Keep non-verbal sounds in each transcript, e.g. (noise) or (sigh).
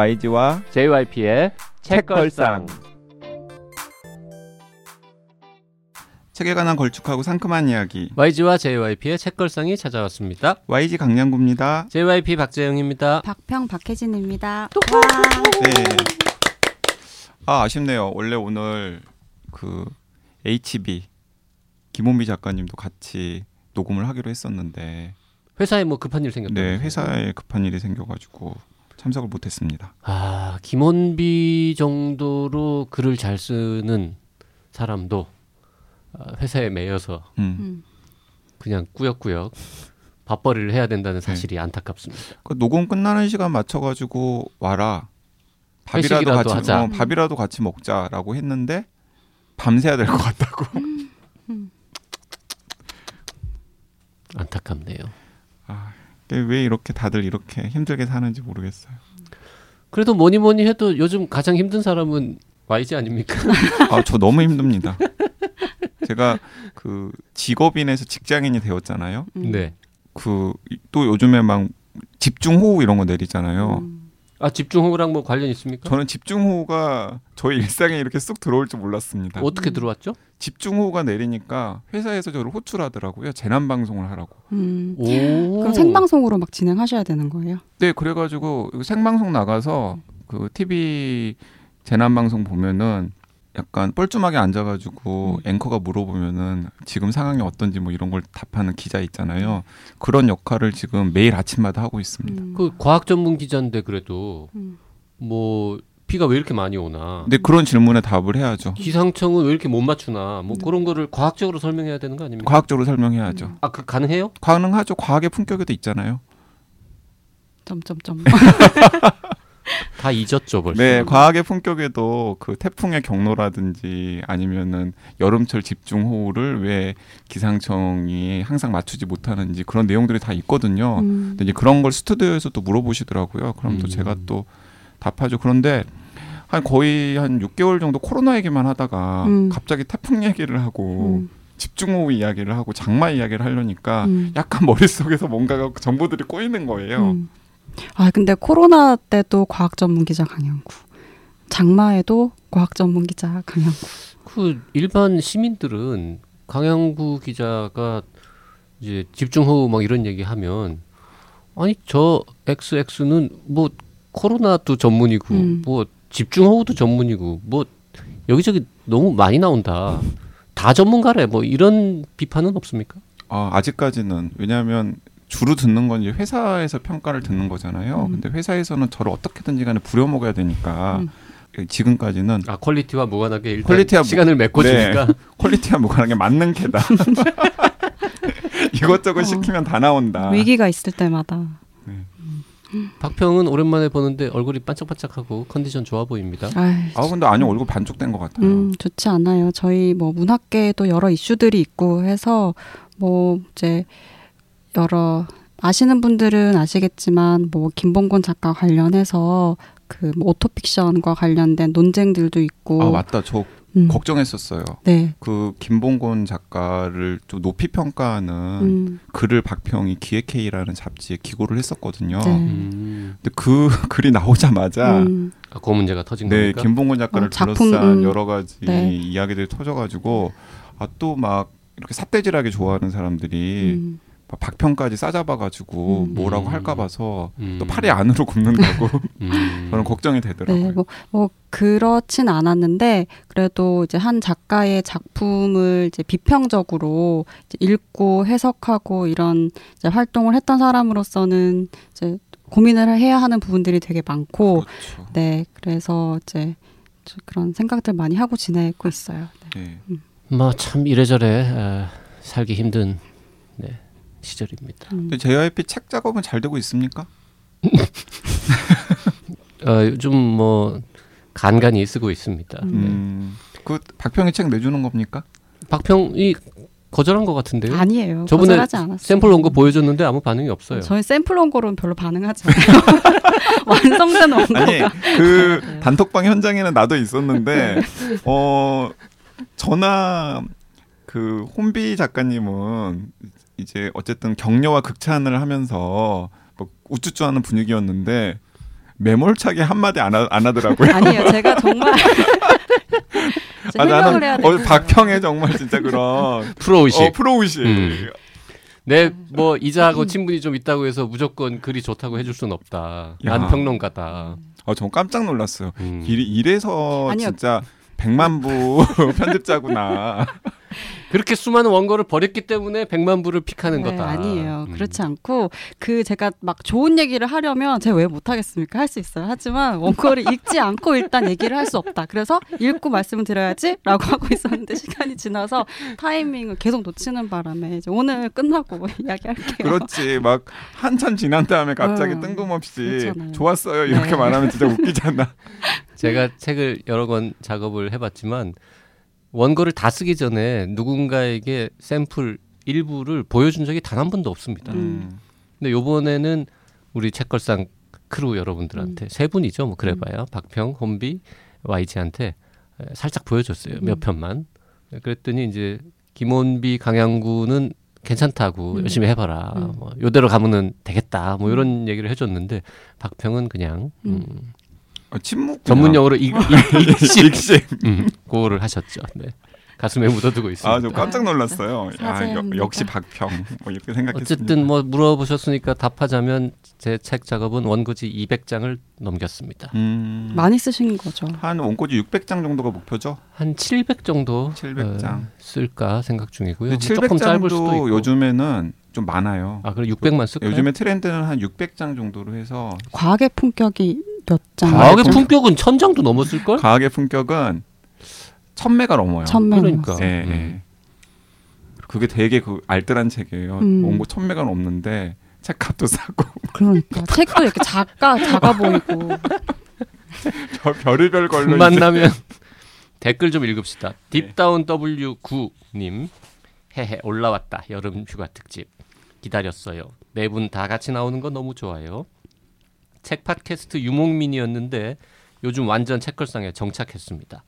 YG와 JYP의 책걸상. 책에 관한 걸쭉하고 상큼한 이야기 YG와 JYP의 책걸상이 찾아왔습니다. YG 강량구입니다. JYP 박재영입니다. 박평 박혜진입니다. 네. 아 아쉽네요. 원래 오늘 그 HB 김원비 작가님도 같이 녹음을 하기로 했었는데 회사에 뭐 급한 일 생겼다. 네 회사에 급한 일이 생겨가지고 참석을 못했습니다. 아 김원비 정도로 글을 잘 쓰는 사람도 아, 회사에 매여서 음. 음. 그냥 꾸역꾸역 밥벌이를 해야 된다는 사실이 안타깝습니다. 그 녹음 끝나는 시간 맞춰가지고 와라. 밥이라도 같이 하자. 어, 밥이라도 같이 먹자라고 했는데 밤새야 될 것 같다고. (laughs) 안타깝네요. 아, 왜 이렇게 다들 이렇게 힘들게 사는지 모르겠어요. 그래도 뭐니 뭐니 해도 요즘 가장 힘든 사람은 YG 아닙니까? 아, 저 너무 힘듭니다. 제가 그 직업인에서 직장인이 되었잖아요. 음. 네. 그 또 요즘에 막 집중 호우 이런 거 내리잖아요. 음. 아 집중호우랑 뭐 관련 있습니까? 저는 집중호우가 저희 일상에 이렇게 쑥 들어올 줄 몰랐습니다. 어떻게 들어왔죠? 집중호우가 내리니까 회사에서 저를 호출하더라고요. 재난 방송을 하라고. 음. 오. 그럼 생방송으로 막 진행하셔야 되는 거예요? 네, 그래가지고 생방송 나가서 그 TV 재난 방송 보면은 약간 뻘쭘하게 앉아가지고 앵커가 물어보면은 지금 상황이 어떤지 뭐 이런 걸 답하는 기자 있잖아요. 그런 역할을 지금 매일 아침마다 하고 있습니다. 음. 그 과학 전문 기자인데 그래도 음. 뭐 비가 왜 이렇게 많이 오나? 근데 그런 질문에 답을 해야죠. 기상청은 왜 이렇게 못 맞추나? 뭐 네. 그런 거를 과학적으로 설명해야 되는 거 아닙니까? 과학적으로 설명해야죠. 아, 그 가능해요? 가능하죠. 과학의 품격에도 있잖아요. 점점점. (laughs) 다 잊었죠, 벌써. 네, 과학의 품격에도 그 태풍의 경로라든지 아니면은 여름철 집중 호우를 왜 기상청이 항상 맞추지 못하는지 그런 내용들이 다 있거든요. 음. 근데 이제 그런 걸 스튜디오에서 또 물어보시더라고요. 그럼 또 음. 제가 또 답하죠. 그런데 한 거의 한 6개월 정도 코로나 얘기만 하다가 음. 갑자기 태풍 얘기를 하고 음. 집중호우 이야기를 하고 장마 이야기를 하려니까 음. 약간 (laughs) 머릿속에서 뭔가가 정보들이 꼬이는 거예요. 음. 아 근데 코로나 때도 과학 전문 기자 강영구. 장마에도 과학 전문 기자 강영구. 그 일반 시민들은 강양구 기자가 이제 집중 호우 막 이런 얘기 하면 아니 저 XX는 뭐 코로나도 전문이고 음. 뭐 집중 호우도 전문이고 뭐 여기저기 너무 많이 나온다. 다 전문가래. 뭐 이런 비판은 없습니까? 아, 아직까지는 왜냐하면 주로 듣는 건 이제 회사에서 평가를 듣는 거잖아요. 음. 근데 회사에서는 저를 어떻게든지 간에 부려먹어야 되니까 음. 지금까지는 아 quality와 무관하게 일단 quality와 무- 시간을 메꿔 주니까 (laughs) quality와 무관하게 만능 캐다. (laughs) 이것저것 어. 시키면 다 나온다. 위기가 있을 때마다. 박평은 오랜만에 보는데 얼굴이 반짝반짝하고 컨디션 좋아 보입니다. 아이, 아 근데 아니 얼굴 반쪽된 것 같아요. 음, 좋지 않아요. 저희 뭐 문학계에도 여러 이슈들이 있고 해서 뭐 이제 여러 아시는 분들은 아시겠지만 뭐 김봉곤 작가 관련해서 그 뭐 오토픽션과 관련된 논쟁들도 있고 아 맞다. 저 음, 걱정했었어요. 네. 그 김봉곤 작가를 좀 높이 평가하는 음, 글을 박평이 기획회의라는 잡지에 기고를 했었거든요. 네. 음, 근데 그 (laughs) 글이 나오자마자 음, 아, 그 문제가 터진 네, 겁니까? 김봉곤 작가를 어, 작품, 둘러싼 음, 여러 가지 네. 이야기들이 터져가지고 아 또 막 이렇게 삿대질하게 좋아하는 사람들이 음, 막 박평까지 싸잡아가지고 음. 뭐라고 음. 할까 봐서 음. 또 팔이 안으로 굽는다고 (laughs) 음. 저는 걱정이 되더라고요. 네, 뭐, 뭐 그렇진 않았는데 그래도 이제 한 작가의 작품을 이제 비평적으로 이제 읽고 해석하고 이런 이제 활동을 했던 사람으로서는 이제 고민을 해야 하는 부분들이 되게 많고, 그렇죠. 네, 그래서 이제 저 그런 생각들 많이 하고 지내고 있어요. 네. 네. 뭐참 이래저래 아, 살기 힘든 네, 시절입니다. 음. 근데 JYP 책 작업은 잘 되고 있습니까? (laughs) 어, 요즘 뭐 간간히 쓰고 있습니다. 음. 네. 음, 그 박평이 책 내주는 겁니까? 박평이 거절한 것 같은데요. 아니에요. 저번에 거절하지 않았어요. 샘플 온거 보여줬는데 아무 반응이 없어요. 저희 샘플 원고로는 별로 반응하지 않아요. (laughs) 완성된 원고. 아니 그 단톡방 현장에는 나도 있었는데 어 저나 그 혼비 작가님은 이제 어쨌든 격려와 극찬을 하면서 뭐 우쭈쭈하는 분위기였는데 매몰차게 한마디 안, 하, 안 하더라고요. 아니에요. 제가 정말 (laughs) 아, 해야 나는 돼. 어, 박평의 정말 진짜 그런 (laughs) 프로 의식. 어, 프로 의식. 음. 내뭐 이자하고 친분이 좀 있다고 해서 무조건 글이 좋다고 해줄 수는 없다. 야. 난 평론가다. 어, 전 깜짝 놀랐어요. 음. 이, 이래서 아니요. 진짜 백만 부 (laughs) 편집자구나. 그렇게 수많은 원고를 버렸기 때문에 100만 부를 픽하는 네, 거다. 아니에요. 음. 그렇지 않고 그 제가 막 좋은 얘기를 하려면 제가 왜 못하겠습니까? 할 수 있어요. 하지만 원고를 읽지 않고 일단 얘기를 할 수 없다. 그래서 읽고 말씀을 드려야지라고 하고 있었는데 시간이 지나서 타이밍을 계속 놓치는 바람에 이제 오늘 끝나고 (laughs) 이야기할게요. 그렇지. 막 한참 지난 다음에 갑자기 어, 뜬금없이 그렇잖아요. 좋았어요. 이렇게 네. 말하면 진짜 웃기잖아. (laughs) 제가 책을 여러 권 작업을 해봤지만 원고를 다 쓰기 전에 누군가에게 샘플 일부를 보여준 적이 단 한 번도 없습니다. 음. 근데 요번에는 우리 책걸상 크루 여러분들한테 음. 세 분이죠. 뭐 그래봐야 박평, 혼비, YG한테 살짝 보여줬어요. 몇 음. 편만. 그랬더니 이제 김원비, 강양구는 괜찮다고 음. 열심히 해봐라. 음. 뭐 요대로 가면은 되겠다. 뭐 이런 얘기를 해줬는데 박평은 그냥 음, 어, 침묵. 전문 용어로 익심. 음, 그거를 하셨죠. 네. 가슴에 묻어두고 있습니다. 아, 저 깜짝 놀랐어요. 야, 사죄합니다. 역, 역시 박평. 뭐 이렇게 생각했습니다. 어쨌든 뭐 물어보셨으니까 답하자면 제 책 작업은 원고지 200장을 넘겼습니다. 음, 많이 쓰신 거죠. 한 원고지 600장 정도가 목표죠. 한 700 정도 700 장. 어, 쓸까 생각 중이고요. 근데 조금 짧을 수도 700장도 있고. 요즘에는 좀 많아요. 아, 그럼 600만 쓸까요? 요즘에 트렌드는 한 600장 정도로 해서 과학의 품격이 몇 장? 과학의 품- 품격은 천 장도 넘었을 걸? 과학의 품격은 1000매가 넘어요. 천매 그러니까. 예, 음. 예. 그게 되게 그 알뜰한 책이에요. 음. 1000매가 넘는데 책값도 싸고 (laughs) 그러니까 책도 이렇게 작가 작아 보이고 (laughs) 저 별의별 걸로 만나면 (laughs) 댓글 좀 읽읍시다. 딥다운 W9님 해해 올라왔다 여름 휴가 특집 기다렸어요. 네 분 다 같이 나오는 거 너무 좋아요. 책 팟캐스트 유목민이었는데 요즘 완전 책걸상에 정착했습니다.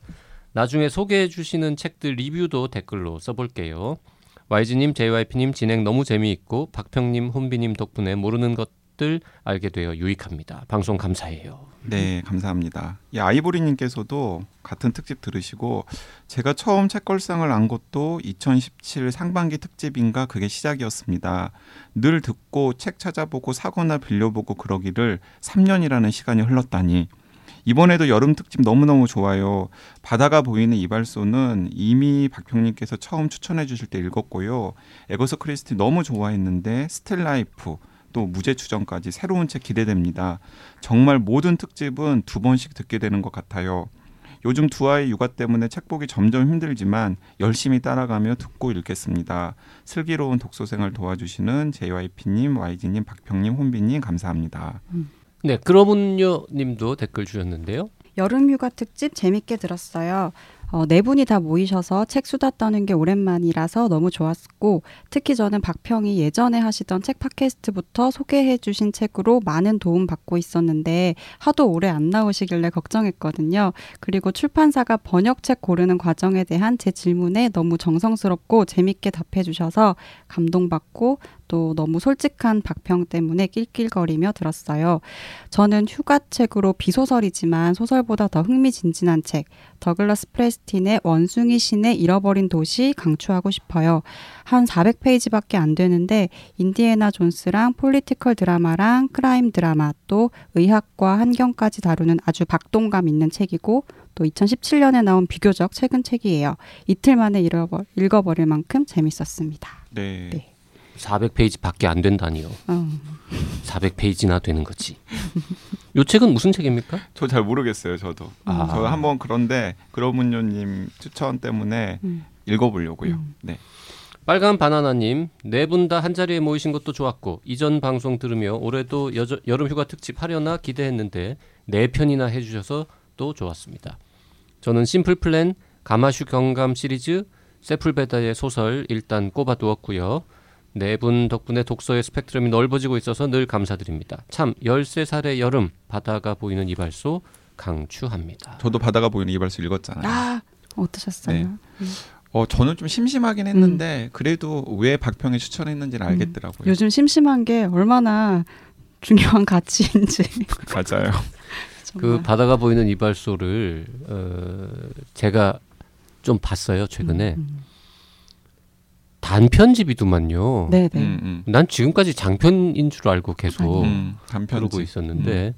나중에 소개해 주시는 책들 리뷰도 댓글로 써볼게요. YG님, JYP님 진행 너무 재미있고 박평님, 혼비님 덕분에 모르는 것 들 알게 되어 유익합니다. 방송 감사해요. 네, 감사합니다. 이 아이보리님께서도 같은 특집 들으시고 제가 처음 책걸상을 안 것도 2017 상반기 특집인가 그게 시작이었습니다. 늘 듣고 책 찾아보고 사거나 빌려보고 그러기를 3년이라는 시간이 흘렀다니 이번에도 여름 특집 너무너무 좋아요. 바다가 보이는 이발소는 이미 박평님께서 처음 추천해 주실 때 읽었고요. 에거서 크리스티 너무 좋아했는데 스틸라이프 또 무죄 추정까지 새로운 책 기대됩니다. 정말 모든 특집은 두 번씩 듣게 되는 것 같아요. 요즘 두 아이 육아 때문에 책 보기 점점 힘들지만 열심히 따라가며 듣고 읽겠습니다. 슬기로운 독서 생활 도와주시는 JYP님, YG님, 박평님, 혼비님 감사합니다. 네, 그러분요 님도 댓글 주셨는데요. 여름휴가 특집 재밌게 들었어요. 어, 네 분이 다 모이셔서 책 수다 떠는 게 오랜만이라서 너무 좋았고 특히 저는 박평이 예전에 하시던 책 팟캐스트부터 소개해 주신 책으로 많은 도움 받고 있었는데 하도 오래 안 나오시길래 걱정했거든요. 그리고 출판사가 번역책 고르는 과정에 대한 제 질문에 너무 정성스럽고 재밌게 답해 주셔서 감동받고 또 너무 솔직한 박평 때문에 낄낄거리며 들었어요. 저는 휴가책으로 비소설이지만 소설보다 더 흥미진진한 책 더글라스 프레스턴의 원숭이 신의 잃어버린 도시 강추하고 싶어요. 한 400페이지밖에 안 되는데 인디애나 존스랑 political 드라마랑 crime 드라마 또 의학과 환경까지 다루는 아주 박진감 있는 책이고 또 2017년에 나온 비교적 최근 책이에요. 이틀 만에 읽어버, 읽어버릴 만큼 재밌었습니다. 네. 네. 400페이지 밖에 안 된다니요. 어. 400페이지나 되는 거지. 요 책은 무슨 책입니까? 저 잘 모르겠어요, 저도. 아. 저 한번 그런데 그러문요님 추천 때문에 음. 읽어보려고요. 음. 네. 빨간 바나나님 네 분 다 한 자리에 모이신 것도 좋았고 이전 방송 들으며 올해도 여저, 여름 휴가 특집 하려나 기대했는데 네 편이나 해주셔서 또 좋았습니다. 저는 심플 플랜 가마슈 경감 시리즈 세풀베다의 소설 일단 꼽아두었고요. 네 분 덕분에 독서의 스펙트럼이 넓어지고 있어서 늘 감사드립니다. 참 13살의 여름 바다가 보이는 이발소 강추합니다. 저도 바다가 보이는 이발소 읽었잖아요. 아 어떠셨어요? 네. 어, 저는 좀 심심하긴 음. 했는데 그래도 왜 박평이 추천했는지를 알겠더라고요. 요즘 심심한 게 얼마나 중요한 가치인지. (laughs) 맞아요. 그 바다가 보이는 이발소를 어, 제가 좀 봤어요 최근에 음, 음. 단편집이더만요. 네네. 음, 음. 난 지금까지 장편인 줄 알고 계속 음, 단편집. 그러고 있었는데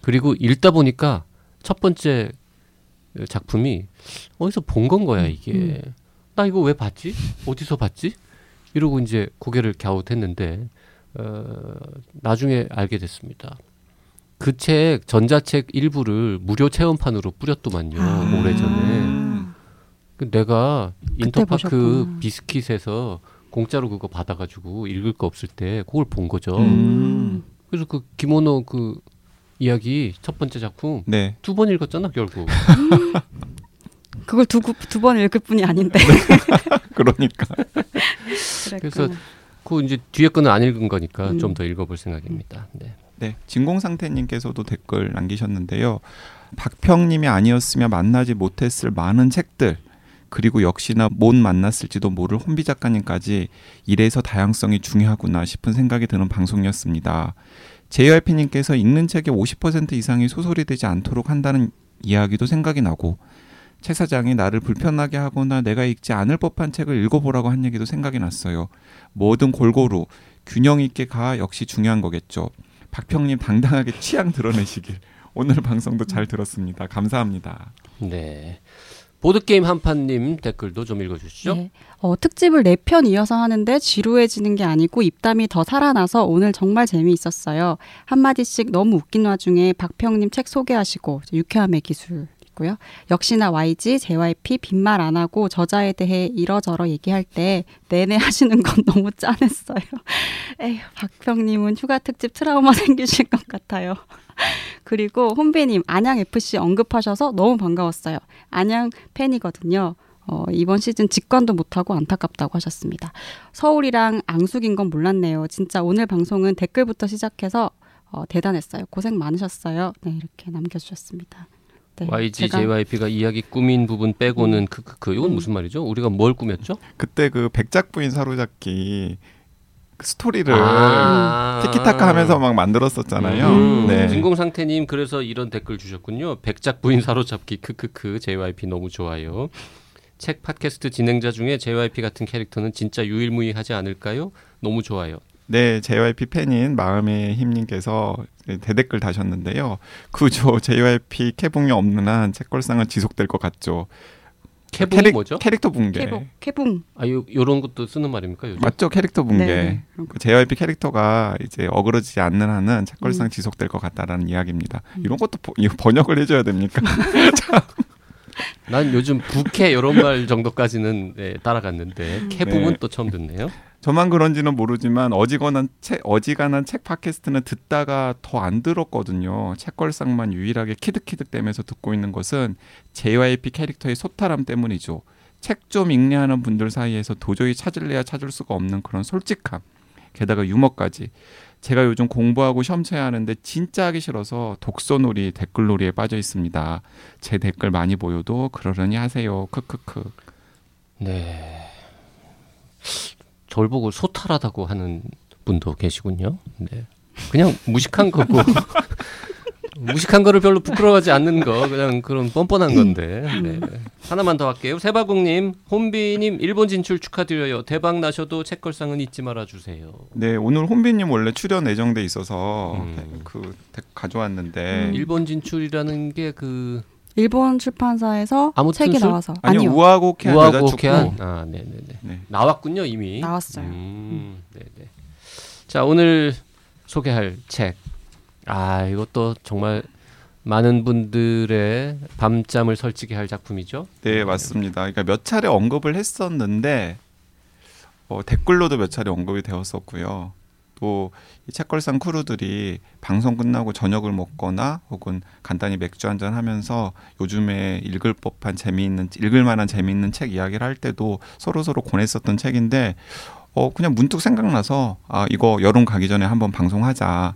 그리고 읽다 보니까 첫 번째 작품이 어디서 본 건 거야 이게 음. 나 이거 왜 봤지 어디서 봤지 이러고 이제 고개를 갸웃했는데 어, 나중에 알게 됐습니다. 그 책 전자책 일부를 무료 체험판으로 뿌렸더만요 아. 오래전에 음. 그 내가 인터파크 보셨구나. 비스킷에서 공짜로 그거 받아가지고 읽을 거 없을 때 그걸 본 거죠. 음. 그래서 그 기모노 그 이야기 첫 번째 작품 네. 두번 읽었잖아 결국. (laughs) 그걸 두번 읽을 뿐이 아닌데. (laughs) 그러니까. 그래서 그 이제 뒤에 거는 안 읽은 거니까 음. 좀더 읽어볼 생각입니다. 네. 네, 진공상태님께서도 댓글 남기셨는데요. 박평님이 아니었으면 만나지 못했을 많은 책들 그리고 역시나 못 만났을지도 모를 혼비 작가님까지 이래서 다양성이 중요하구나 싶은 생각이 드는 방송이었습니다. JYP님께서 읽는 책의 50% 이상이 소설이 되지 않도록 한다는 이야기도 생각이 나고 최 사장이 나를 불편하게 하거나 내가 읽지 않을 법한 책을 읽어보라고 한 얘기도 생각이 났어요. 뭐든 골고루 균형 있게 가 역시 중요한 거겠죠. 박평님 당당하게 취향 드러내시길. 오늘 방송도 잘 들었습니다. 감사합니다. 네. 보드게임 한판님 댓글도 좀 읽어주시죠. 네. 어, 특집을 네 편 이어서 하는데 지루해지는 게 아니고 입담이 더 살아나서 오늘 정말 재미있었어요. 한마디씩 너무 웃긴 와중에 박평님 책 소개하시고 유쾌함의 기술 있고요. 역시나 YG, JYP 빈말 안 하고 저자에 대해 이러저러 얘기할 때 내내 하시는 건 (laughs) 너무 짠했어요. 에휴, 박평님은 휴가 특집 트라우마 (laughs) 생기실 것 같아요. 그리고 혼비님 안양 FC 언급하셔서 너무 반가웠어요. 안양 팬이거든요. 어, 이번 시즌 직관도 못하고 안타깝다고 하셨습니다. 서울이랑 앙숙인 건 몰랐네요. 진짜 오늘 방송은 댓글부터 시작해서 어, 대단했어요. 고생 많으셨어요. 네, 이렇게 남겨주셨습니다. 네, YG, JYP가 이야기 꾸민 부분 빼고는 크크크 이건 음. 무슨 말이죠? 우리가 뭘 꾸몄죠? 그때 그 백작 부인 사로잡기 그 스토리를 아. 티키타카 하면서 막 만들었었잖아요. 음, 네. 진공상태님 그래서 이런 댓글 주셨군요. 백작 부인 사로잡기 크크크 JYP 너무 좋아요. 책 팟캐스트 진행자 중에 JYP 같은 캐릭터는 진짜 유일무이하지 않을까요? 너무 좋아요. 네, JYP 팬인 마음의 힘님께서 대댓글 다셨는데요. 그죠, JYP 캐붕이 없는 한 책걸상은 지속될 것 같죠. 캐붕이 캐릭- 뭐죠? 캐릭터 붕괴. 캐붕, 캐붕. 아, 요, 요런 것도 쓰는 말입니까 요즘? 맞죠, 캐릭터 붕괴. 네, 그런 그 JYP 캐릭터가 이제 어그러지지 않는 한은 책걸상 음. 지속될 것 같다라는 이야기입니다. 음. 이런 것도 보- 번역을 해줘야 됩니까? (laughs) 난 요즘 부캐 이런 말 정도까지는 네, 따라갔는데 캐붕은 네. 또 처음 듣네요. 저만 그런지는 모르지만 어지간한 책 어지간한 책 팟캐스트는 듣다가 더 안 들었거든요. 책걸상만 유일하게 키득키득대면서 듣고 있는 것은 JYP 캐릭터의 소탈함 때문이죠. 책 좀 읽냐 하는 분들 사이에서 도저히 찾을래야 찾을 수가 없는 그런 솔직함. 게다가 유머까지. 제가 요즘 공부하고 시험 쳐야 하는데 진짜 하기 싫어서 독서놀이, 댓글놀이에 빠져 있습니다. 제 댓글 많이 보여도 그러려니 하세요. 크크크. 네. 저를 보고 소탈하다고 하는 분도 계시군요. 네. 그냥 무식한 거고 (laughs) 무식한 거를 별로 부끄러워하지 않는 거 그냥 그런 뻔뻔한 건데 네. 하나만 더 할게요 세바국님 혼비님 일본 진출 축하드려요 대박 나셔도 책걸상은 잊지 말아 주세요 네, 오늘 혼비님 원래 출연 예정돼 있어서 음. 그 데- 가져왔는데 음. 일본 진출이라는 게그 일본 출판사에서 책이 술? 나와서 아니요, 아니요 우아곡해한 축구. 우아곡해한 아 네네네 네. 나왔군요 이미 나왔어요. 음, 네네 자 오늘 소개할 책 아 이것도 정말 많은 분들의 밤잠을 설치게 할 작품이죠. 네, 맞습니다. 그러니까 몇 차례 언급을 했었는데 어, 댓글로도 몇 차례 언급이 되었었고요. 또 이 책걸상 크루들이 방송 끝나고 저녁을 먹거나 혹은 간단히 맥주 한잔 하면서 요즘에 읽을 법한 재미있는 읽을 만한 재미있는 책 이야기를 할 때도 서로 서로 권했었던 책인데 어 그냥 문득 생각나서 아 이거 여름 가기 전에 한번 방송하자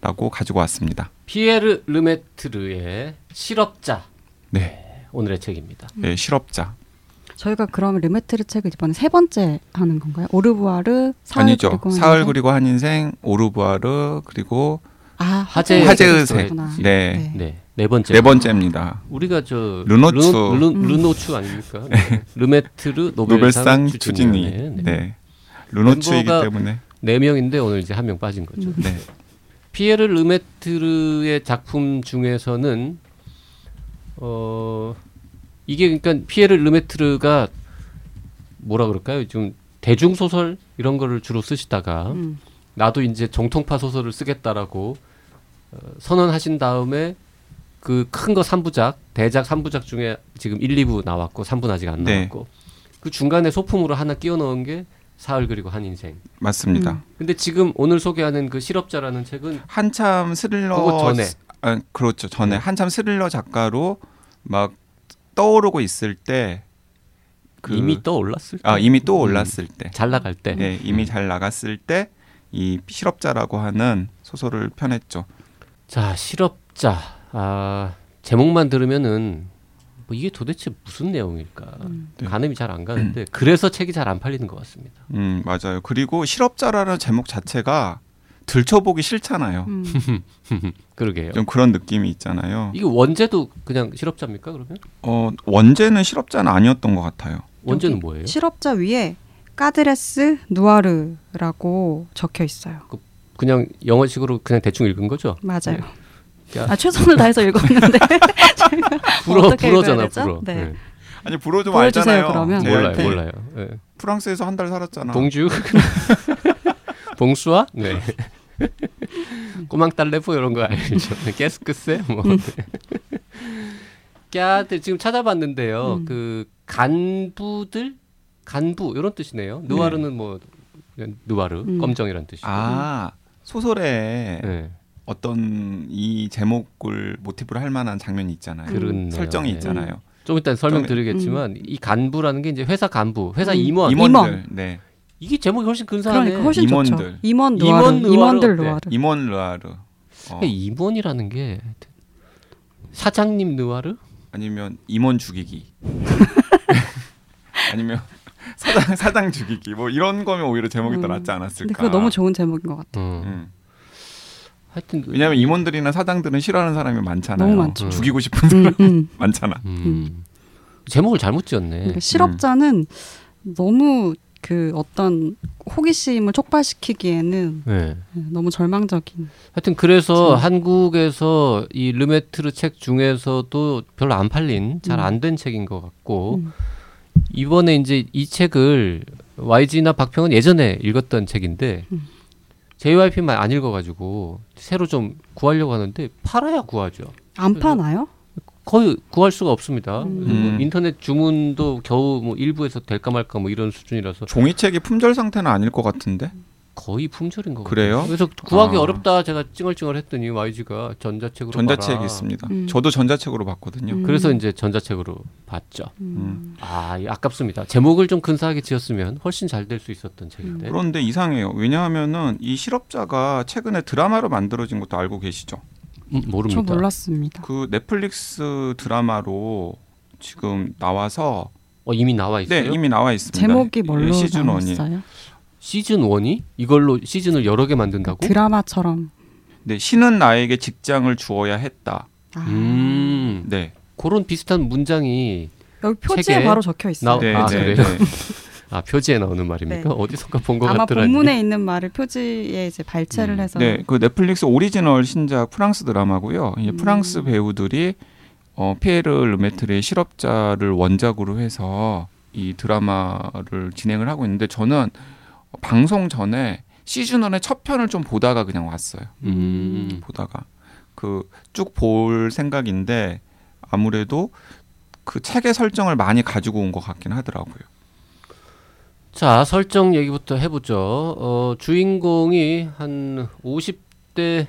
라고 가지고 왔습니다. 피에르 르메트르의 실업자 네, 오늘의 책입니다. 네 실업자 저희가 그러면 르메트르 책을 이번에 세 번째 하는 건가요? 오르부아르, 사흘 아니죠. 그리고 사흘 한인생? 그리고 한 인생, 오르부아르 그리고 아 화재- 화재의 색. 네. 네, 네 번째. 네 번째입니다. 우리가 저 르노츠. 르, 르, 음. 르노츠 아닙니까? 네. 르메트르 노벨상, 노벨상 추진위. 추진위. 네. 르노츠이기 때문에. 네 명인데 오늘 이제 한 명 빠진 거죠. 음. 네. 피에르 르메트르의 작품 중에서는 어 이게 그러니까 피에르 르메트르가 뭐라 그럴까요? 좀 대중 소설 이런 거를 주로 쓰시다가 음. 나도 이제 정통파 소설을 쓰겠다라고 어, 선언하신 다음에 그 큰거 3부작, 대작 3부작 중에 지금 1, 2부 나왔고 3부는 아직 안 네. 나왔고 그 중간에 소품으로 하나 끼워 넣은 게 사흘 그리고 한 인생. 맞습니다. 음. 근데 지금 오늘 소개하는 그 실업자라는 책은 한참 스릴러 전에. 아, 그렇죠. 전에 네. 한참 스릴러 작가로 막 떠오르고 있을 때 그, 이미 떠올랐을 때. 아, 이미 또 음, 올랐을 때. 잘 나갈 때. 예, 이미 잘 나갔을 때 이 실업자라고 하는 소설을 펴냈죠. 자, 실업자. 아, 제목만 들으면은 뭐 이게 도대체 무슨 내용일까? 음. 네. 가늠이 잘 안 가는데 그래서 책이 잘 안 팔리는 것 같습니다. 음, 맞아요. 그리고 실업자라는 제목 자체가 들춰보기 싫잖아요. 음. (laughs) 그러게요. 좀 그런 느낌이 있잖아요. 이게 원제도 그냥 실업자입니까? 그러면 어, 원제는 실업자는 아니었던 것 같아요. 원제는 뭐예요? 실업자 위에 까드레스 누아르라고 적혀 있어요. 그 냥 영어식으로 그냥 대충 읽은 거죠? 맞아요. 야. 아 최선을 다해서 읽었는데 (laughs) 불어 불어잖아? 불어. 네. 네. 아니 불어 좀 알잖아요. 그러면. 네, 몰라요, 네. 몰라요. 네. 프랑스에서 한 달 살았잖아. 봉주, (laughs) 봉수아, 네. (laughs) 꼬망달래포 이런 거 알죠? 게스크세 뭐. 까들 지금 찾아봤는데요. 음. 그 간부들, 간부 이런 뜻이네요. 누아르는 뭐 그냥 누아르, 음. 검정이란 뜻이고. 아 소설에 네. 어떤 이 제목을 모티브로 할 만한 장면이 있잖아요. 그렇네요. 설정이 네. 있잖아요. 좀 이따 좀- 설명드리겠지만 이 간부라는 게 이제 회사 간부, 회사 음. 임원. 임원들, 네, 이게 제목이 훨씬 근사하네. 그러니까 훨씬 임원들. 좋죠. 임원 누아르, 임원 누아르 임원들 어때? 누아르. 임원 르아르. 어, 그러니까 임원이라는 게 사장님 누아르? 아니면 임원 죽이기. (laughs) 아니면 사장 사장 죽이기. 뭐 이런 거면 오히려 제목이 더 음. 낫지 않았을까. 근데 그거 너무 좋은 제목인 것 같아요. 음. 음. 하여튼 그- 왜냐하면 임원들이나 사장들은 싫어하는 사람이 많잖아요. 너무 많죠. 음. 죽이고 싶은 사람 음, 음. (laughs) 많잖아. 음. 제목을 잘못 지었네. 그러니까 실업자는 너무 그 어떤 호기심을 촉발시키기에는 네. 너무 절망적인. 하여튼 그래서 음. 한국에서 이 르메트르 책 중에서도 별로 안 팔린 잘 음. 안된 책인 것 같고 음. 이번에 이제 이 책을 YG나 박평은 예전에 읽었던 책인데 음. JYP만 안 읽어가지고 새로 좀 구하려고 하는데 팔아야 구하죠. 안 파나요? 거의 구할 수가 없습니다. 음. 음. 인터넷 주문도 겨우 뭐 일부에서 될까 말까 뭐 이런 수준이라서 종이책이 품절 상태는 아닐 것 같은데. 거의 품절인 것 그래요? 그래서 구하기 아. 어렵다 제가 찡얼찡얼 했더니 YG가 전자책으로 전자책이 봐라. 있습니다. 음. 저도 전자책으로 봤거든요. 음. 그래서 이제 전자책으로 봤죠. 음. 아, 이 아깝습니다. 제목을 좀 근사하게 지었으면 훨씬 잘 될 수 있었던 책인데. 그런데 이상해요. 왜냐하면은 이 실업자가 최근에 드라마로 만들어진 것도 알고 계시죠? 음, 저 모릅니다. 몰랐습니다. 그 넷플릭스 드라마로 지금 나와서 어, 이미 나와 있어요. 네 이미 나와 있습니다. 제목이 뭘로 시즌 원이 나왔어요? 시즌 1이 이걸로 시즌을 여러 개 만든다고? 드라마처럼. 네 신은 나에게 직장을 주어야 했다. 아. 음. 네. 그런 비슷한 문장이 여기 표지에 책에 바로 적혀 있어요. 나오- 네, 아, 네, 그래요? 네. (laughs) 아, 표지에 나오는 말입니까? 네. 어디선가 본것 아마 같더라니. 본문에 있는 말을 표지에 이제 발췌를 음. 해서 네, 그 넷플릭스 오리지널 신작 프랑스 드라마고요. 이제 음. 프랑스 배우들이 어, 피에르 르메트르의 실업자를 원작으로 해서 이 드라마를 진행을 하고 있는데 저는 방송 전에 시즌 1의 첫 편을 좀 보다가 그냥 왔어요. 음. 보다가 그 쭉 볼 생각인데 아무래도 그 책의 설정을 많이 가지고 온 것 같긴 하더라고요. 자, 설정 얘기부터 해보죠. 어, 주인공이 한 50대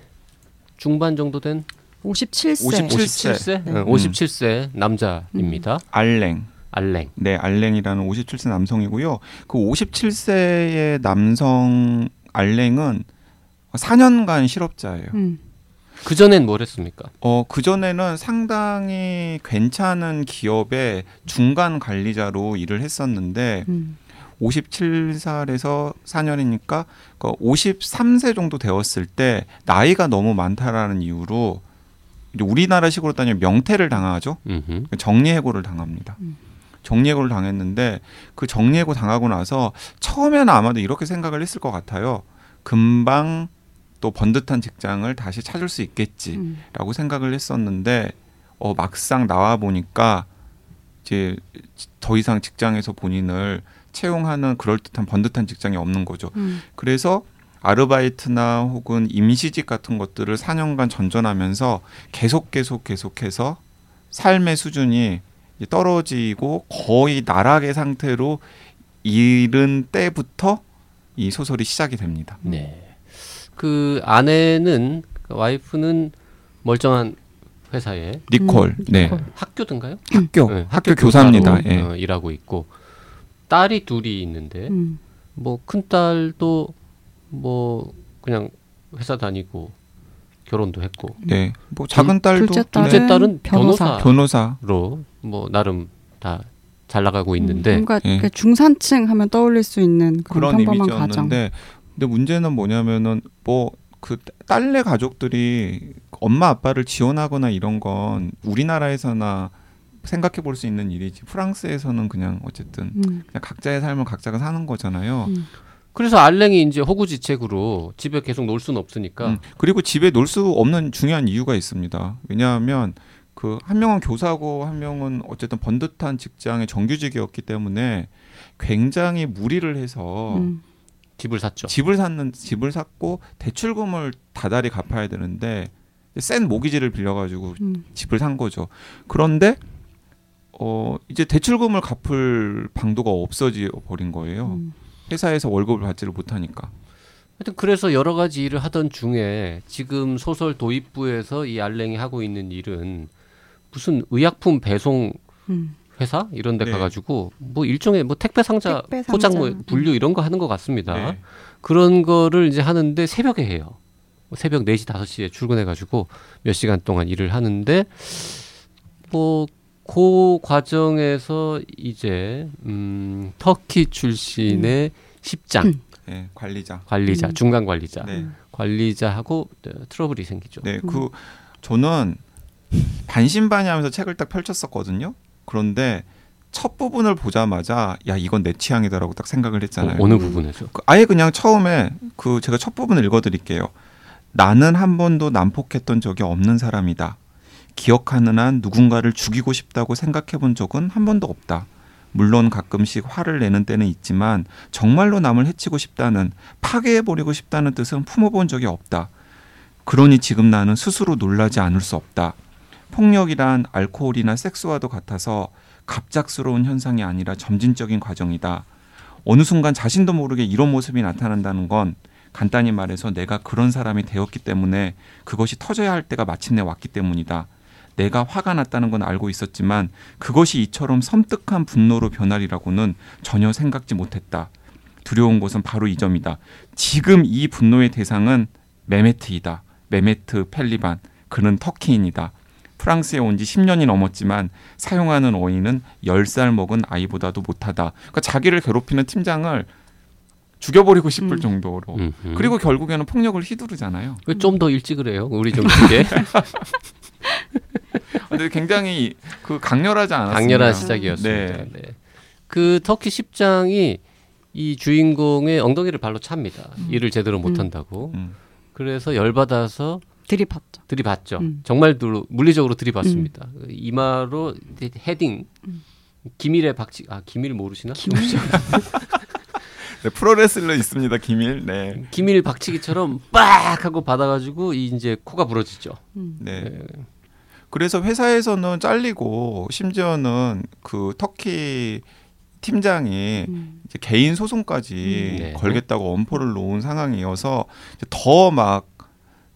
중반 정도 된 57세. 57 57세, 네. 57세 남자입니다. 알랭. 알랭. 네, 알랭이라는 57세 남성이고요. 그 57세의 남성 알랭은 4년간 실업자예요. 음. 그 전엔 뭘 했습니까? 어, 그 전에는 상당히 괜찮은 기업의 중간 관리자로 일을 했었는데 음. 57살에서 4년이니까 그 53세 정도 되었을 때 나이가 너무 많다라는 이유로 우리나라식으로 따지면 명퇴를 당하죠. 음흠. 정리해고를 당합니다. 음. 정리해고를 당했는데 그 정리해고 당하고 나서 처음에는 아마도 이렇게 생각을 했을 것 같아요. 금방 또 번듯한 직장을 다시 찾을 수 있겠지라고 음. 생각을 했었는데 어, 막상 나와 보니까 이제 더 이상 직장에서 본인을 채용하는 그럴듯한 번듯한 직장이 없는 거죠. 음. 그래서 아르바이트나 혹은 임시직 같은 것들을 4년간 전전하면서 계속 계속 계속해서 삶의 수준이 떨어지고 거의 나락의 상태로 이른 때부터 이 소설이 시작이 됩니다. 네. 그 아내는 그 와이프는 멀쩡한 회사에 니콜, 음, 네, 니콜. 학교든가요? 학교, 네, 학교 교사입니다. 교사로, 예. 어, 일하고 있고 딸이 둘이 있는데 음. 뭐큰 딸도 뭐 그냥 회사 다니고 결혼도 했고 네, 뭐 작은 딸도 둘째 네, 딸은 둘째 딸은 변호사. 변호사. 변호사. 로 뭐 나름 다 잘 나가고 있는데 뭔가 예. 그 중산층 하면 떠올릴 수 있는 그런, 그런 평범한 가정. 이미지였는데 근데 문제는 뭐냐면은 뭐 그 딸네 가족들이 엄마 아빠를 지원하거나 이런 건 우리나라에서나 생각해 볼 수 있는 일이지 프랑스에서는 그냥 어쨌든 음. 그냥 각자의 삶을 각자가 사는 거잖아요. 음. 그래서 알랭이 이제 호구지책으로 집에 계속 놀 수는 없으니까 음, 그리고 집에 놀 수 없는 중요한 이유가 있습니다. 왜냐하면 그 한 명은 교사고 한 명은 어쨌든 번듯한 직장의 정규직이었기 때문에 굉장히 무리를 해서 음. 집을 샀죠. 집을 샀는 집을 샀고 대출금을 다달이 갚아야 되는데 센 모기지를 빌려가지고 음. 집을 산 거죠. 그런데 어 이제 대출금을 갚을 방도가 없어져 버린 거예요. 음. 회사에서 월급을 받지를 못하니까. 하여튼 그래서 여러 가지 일을 하던 중에 지금 소설 도입부에서 이 알랭이 하고 있는 일은 무슨 의약품 배송 음. 회사 이런 데 네. 가가지고 뭐 일종의 뭐 택배 상자, 택배 상자. 포장 뭐 분류 이런 거 하는 것 같습니다. 네. 그런 거를 이제 하는데 새벽에 해요. 뭐 새벽 4시, 5시에 출근해가지고 몇 시간 동안 일을 하는데 뭐 그 과정에서 이제 음, 터키 출신의 십장 음. 네, 관리자. 관리자, 음. 중간 관리자, 네. 관리자하고 어, 트러블이 생기죠. 네, 그 저는 반신반의하면서 책을 딱 펼쳤었거든요. 그런데 첫 부분을 보자마자 야 이건 내 취향이다라고 딱 생각을 했잖아요. 어, 느 부분에서? 그 아예 그냥 처음에 그 제가 첫 부분을 읽어드릴게요. 나는 한 번도 난폭했던 적이 없는 사람이다. 기억하는 한 누군가를 죽이고 싶다고 생각해 본 적은 한 번도 없다. 물론 가끔씩 화를 내는 때는 있지만 정말로 남을 해치고 싶다는 파괴해 버리고 싶다는 뜻은 품어본 적이 없다. 그러니 지금 나는 스스로 놀라지 않을 수 없다. 폭력이란 알코올이나 섹스와도 같아서 갑작스러운 현상이 아니라 점진적인 과정이다. 어느 순간 자신도 모르게 이런 모습이 나타난다는 건 간단히 말해서 내가 그런 사람이 되었기 때문에 그것이 터져야 할 때가 마침내 왔기 때문이다. 내가 화가 났다는 건 알고 있었지만 그것이 이처럼 섬뜩한 분노로 변하리라고는 전혀 생각지 못했다. 두려운 것은 바로 이 점이다. 지금 이 분노의 대상은 메메트이다. 메메트 펠리반. 그는 터키인이다. 프랑스에 온 지 10년이 넘었지만 사용하는 어휘는 10살 먹은 아이보다도 못하다. 그러니까 자기를 괴롭히는 팀장을 죽여버리고 싶을 음. 정도로. 음, 음. 그리고 결국에는 폭력을 휘두르잖아요. 좀 더 일찍을 해요. 우리 좀 되게 (laughs) 근데 굉장히 그 강렬하지 않았습니까? 강렬한 시작이었습니다. 네. 네. 그 터키 십장이 이 주인공의 엉덩이를 발로 찹니다. 일을 제대로 못한다고. 음. 그래서 열받아서 들이받죠. 들이받죠. 음. 정말 들- 물리적으로 들이받습니다. 이마로 이제 헤딩 음. 기밀의 박치 아 기밀 모르시나? 기밀? (laughs) 네, 프로레슬러 있습니다. 기밀. 네. 기밀 박치기처럼 빡 하고 받아가지고 이 이제 코가 부러지죠. 음. 네. 네. 그래서 회사에서는 잘리고 심지어는 그 터키 팀장이 음. 이제 개인 소송까지 음, 네. 걸겠다고 엄포를 놓은 상황이어서 더 막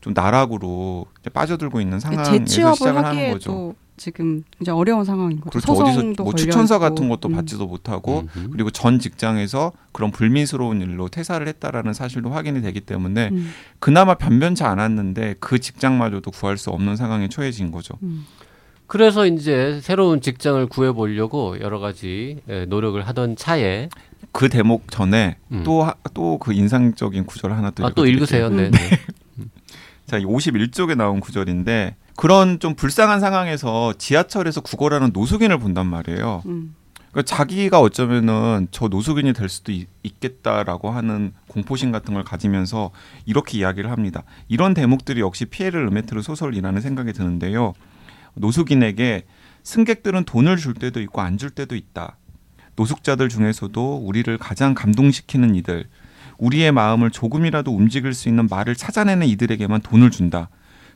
좀 나락으로 이제 빠져들고 있는 상황에서 시작을 하는 거죠. 지금 이제 어려운 상황인 거죠. 그렇죠. 어디서 뭐 걸려 추천서 있고. 같은 것도 음. 받지도 못하고 음흠. 그리고 전 직장에서 그런 불미스러운 일로 퇴사를 했다라는 사실도 확인이 되기 때문에 음. 그나마 변변치 않았는데 그 직장마저도 구할 수 없는 상황에 처해진 거죠. 음. 그래서 이제 새로운 직장을 구해 보려고 여러 가지 예, 노력을 하던 차에 그 대목 전에 음. 또또 그 인상적인 구절 하나 또 아, 또. 읽으세요. 네. 네. (laughs) 자, 51쪽에 나온 구절인데 그런 좀 불쌍한 상황에서 지하철에서 구걸하는 노숙인을 본단 말이에요. 음. 그러니까 자기가 어쩌면은 저 노숙인이 될 수도 있, 있겠다라고 하는 공포심 같은 걸 가지면서 이렇게 이야기를 합니다. 이런 대목들이 역시 피에르 르메트르 소설이라는 생각이 드는데요. 노숙인에게 승객들은 돈을 줄 때도 있고 안 줄 때도 있다. 노숙자들 중에서도 우리를 가장 감동시키는 이들, 우리의 마음을 조금이라도 움직일 수 있는 말을 찾아내는 이들에게만 돈을 준다.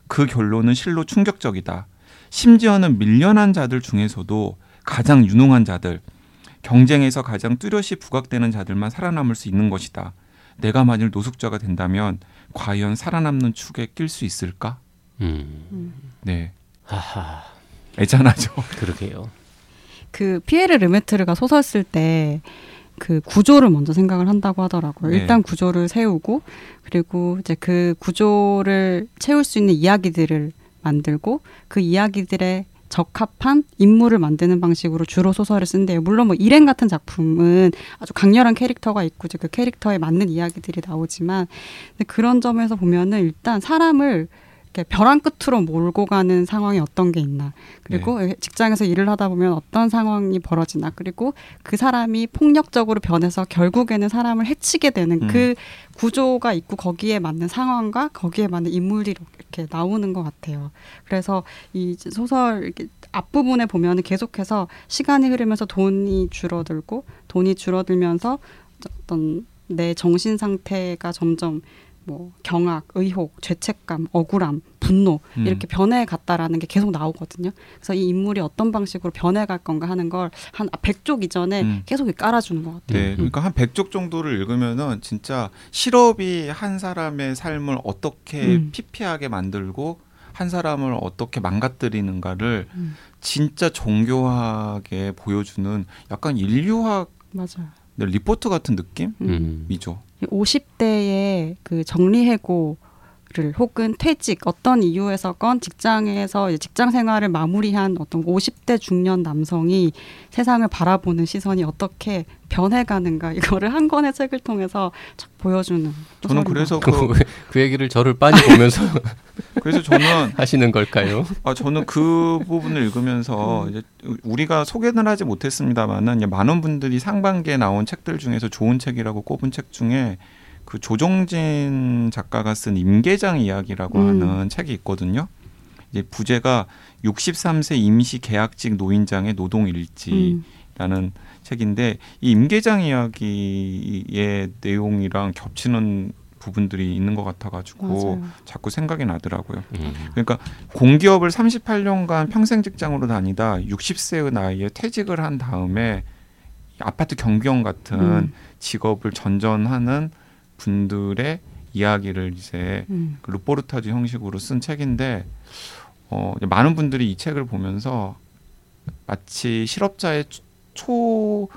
그 결론은 실로 충격적이다. 심지어는 밀려난 자들 중에서도 가장 유능한 자들, 경쟁에서 가장 뚜렷이 부각되는 자들만 살아남을 수 있는 것이다. 내가 만일 노숙자가 된다면 과연 살아남는 축에 낄 수 있을까? 음. 네, 하하. 애잔하죠. 그러게요. 그 피에르 르메트르가 소설 쓸 때 그 구조를 먼저 생각을 한다고 하더라고요. 네. 일단 구조를 세우고 그리고 이제 그 구조를 채울 수 있는 이야기들을 만들고 그 이야기들의 적합한 인물을 만드는 방식으로 주로 소설을 쓴대요. 물론 뭐 일행 같은 작품은 아주 강렬한 캐릭터가 있고 그 캐릭터에 맞는 이야기들이 나오지만 그런 점에서 보면은 일단 사람을 벼랑 끝으로 몰고 가는 상황이 어떤 게 있나 그리고 직장에서 일을 하다 보면 어떤 상황이 벌어지나 그리고 그 사람이 폭력적으로 변해서 결국에는 사람을 해치게 되는 음. 그 구조가 있고 거기에 맞는 상황과 거기에 맞는 인물이 이렇게 나오는 것 같아요. 그래서 이 소설 앞부분에 보면 은 계속해서 시간이 흐르면서 돈이 줄어들고 돈이 줄어들면서 어떤 내 정신 상태가 점점 뭐 경악, 의혹, 죄책감, 억울함, 분노 음. 이렇게 변해갔다라는 게 계속 나오거든요. 그래서 이 인물이 어떤 방식으로 변해갈 건가 하는 걸한 100쪽 이전에 음. 계속 깔아주는 것 같아요. 네, 그러니까 한 100쪽 정도를 읽으면은 진짜 실업이 한 사람의 삶을 어떻게 음. 피폐하게 만들고 한 사람을 어떻게 망가뜨리는가를 음. 진짜 정교하게 보여주는 약간 인류학 맞아요. 리포트 같은 음. 느낌이죠. 50대의 그 정리해고 를 혹은 퇴직 어떤 이유에서건 직장에서 직장 생활을 마무리한 어떤 50대 중년 남성이 세상을 바라보는 시선이 어떻게 변해가는가 이거를 한 권의 책을 통해서 착 보여주는 저는 그래서 그, 그, 그 얘기를 저를 빤히 (laughs) 보면서 그래서 저는 (laughs) 하시는 걸까요? 아 저는 그 부분을 읽으면서 음. 이제 우리가 소개는 하지 못했습니다만은 많은 분들이 상반기에 나온 책들 중에서 좋은 책이라고 꼽은 책 중에 그 조정진 작가가 쓴 임계장 이야기라고 음. 하는 책이 있거든요. 이제 부제가 63세 임시 계약직 노인장의 노동 일지. 음. 라는 책인데 이 임계장 이야기의 내용이랑 겹치는 부분들이 있는 것 같아가지고 맞아요. 자꾸 생각이 나더라고요. 음. 그러니까 공기업을 38년간 평생 직장으로 다니다 60세의 나이에 퇴직을 한 다음에 아파트 경비원 같은 음. 직업을 전전하는 분들의 이야기를 이제 음. 그 루포르타주 형식으로 쓴 책인데 어, 많은 분들이 이 책을 보면서 마치 실업자의 초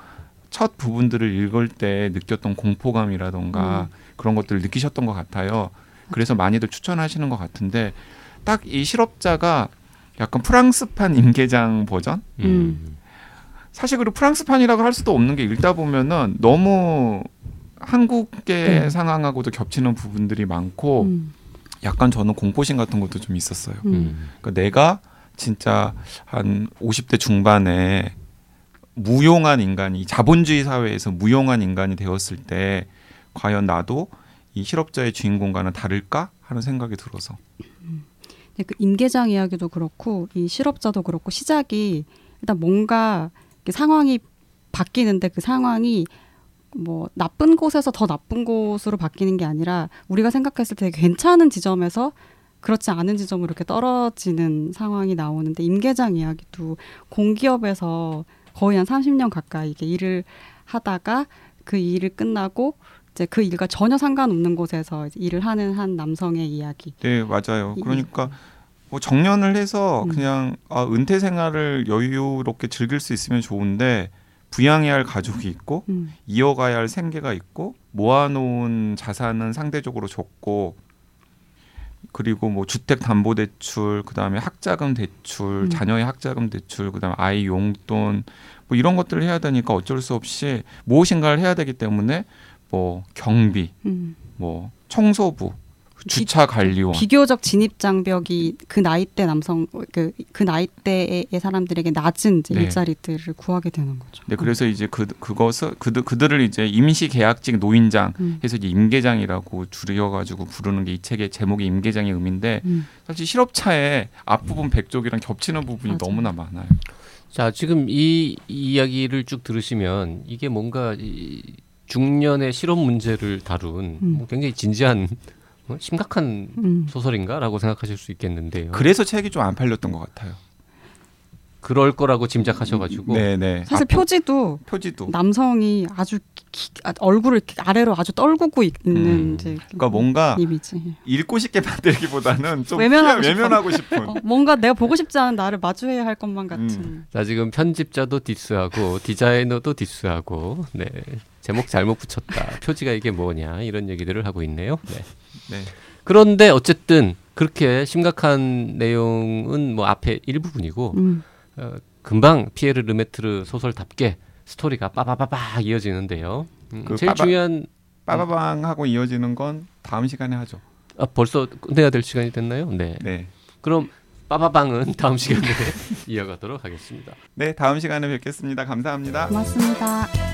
첫 부분들을 읽을 때 느꼈던 공포감이라던가 그런 것들을 느끼셨던 것 같아요. 그래서 많이들 추천하시는 것 같은데 딱 이 실업자가 약간 프랑스판 임계장 버전? 음. 사실 그리고 프랑스판이라고 할 수도 없는 게 읽다 보면은 너무 한국의 네. 상황하고도 겹치는 부분들이 많고 음. 약간 저는 공포심 같은 것도 좀 있었어요. 음. 음. 그러니까 내가 진짜 한 50대 중반에 무용한 인간이 자본주의 사회에서 무용한 인간이 되었을 때 과연 나도 이 실업자의 주인공과는 다를까 하는 생각이 들어서 네, 그 임계장 이야기도 그렇고 이 실업자도 그렇고 시작이 일단 뭔가 상황이 바뀌는데 그 상황이 뭐 나쁜 곳에서 더 나쁜 곳으로 바뀌는 게 아니라 우리가 생각했을 때 괜찮은 지점에서 그렇지 않은 지점으로 이렇게 떨어지는 상황이 나오는데 임계장 이야기도 공기업에서 거의 한 30년 가까이 이게 일을 하다가 그 일을 끝나고 이제 그 일과 전혀 상관없는 곳에서 일을 하는 한 남성의 이야기. 네 맞아요. 이- 그러니까 뭐 정년을 해서 음. 그냥 아, 은퇴 생활을 여유롭게 즐길 수 있으면 좋은데 부양해야 할 가족이 있고 음. 이어가야 할 생계가 있고 모아놓은 자산은 상대적으로 적고 그리고 뭐 주택 담보 대출, 그다음에 학자금 대출, 음. 자녀의 학자금 대출, 그다음에 아이 용돈 뭐 이런 것들을 해야 되니까 어쩔 수 없이 무엇인가를 해야 되기 때문에 뭐 경비, 음. 뭐 청소부, 주차 관리원 비교적 진입 장벽이 그 나이대 남성 그, 그 나이대의 사람들에게 낮은 이제 네. 일자리들을 구하게 되는 거죠. 네, 그래서 이제 그 그것을 그들 그들을 이제 임시 계약직 노인장 음. 해서 이제 임계장이라고 줄여 가지고 부르는 게 이 책의 제목이 임계장의 의미인데 음. 사실 실업차의 앞부분 백족이랑 겹치는 부분이 맞아요. 너무나 많아요. 자, 지금 이 이야기를 쭉 들으시면 이게 뭔가 이 중년의 실업 문제를 다룬 음. 뭐 굉장히 진지한 어, 심각한 음. 소설인가라고 생각하실 수 있겠는데요. 그래서 책이 좀 안 팔렸던 것 같아요. 그럴 거라고 짐작하셔가지고 네, 네. 사실 앞부- 표지도 표지도 남성이 아주 기- 아, 얼굴을 아래로 아주 떨구고 있는 음. 이제 그러니까 뭔가 이미지. 읽고 싶게 (laughs) 만들기보다는 좀 외면하고 피하- 외면하고 싶은. 어, 뭔가 내가 보고 싶지 않은 나를 마주해야 할 것만 같은. 음. 자 지금 편집자도 디스하고 디자이너도 디스하고 네 제목 잘못 붙였다 표지가 이게 뭐냐 이런 얘기들을 하고 있네요. 네. 네. 그런데 어쨌든 그렇게 심각한 내용은 뭐 앞에 일부분이고 음. 어, 금방 피에르 르메트르 소설답게 스토리가 빠바바박 이어지는데요. 음, 그 제일 빠바- 중요한 빠바방 하고 이어지는 건 다음 시간에 하죠. 아, 벌써 끝내야 될 시간이 됐나요? 네. 네. 그럼 빠바방은 (laughs) 다음 시간에 이어가도록 하겠습니다. 네, 다음 시간에 뵙겠습니다. 감사합니다. 고맙습니다.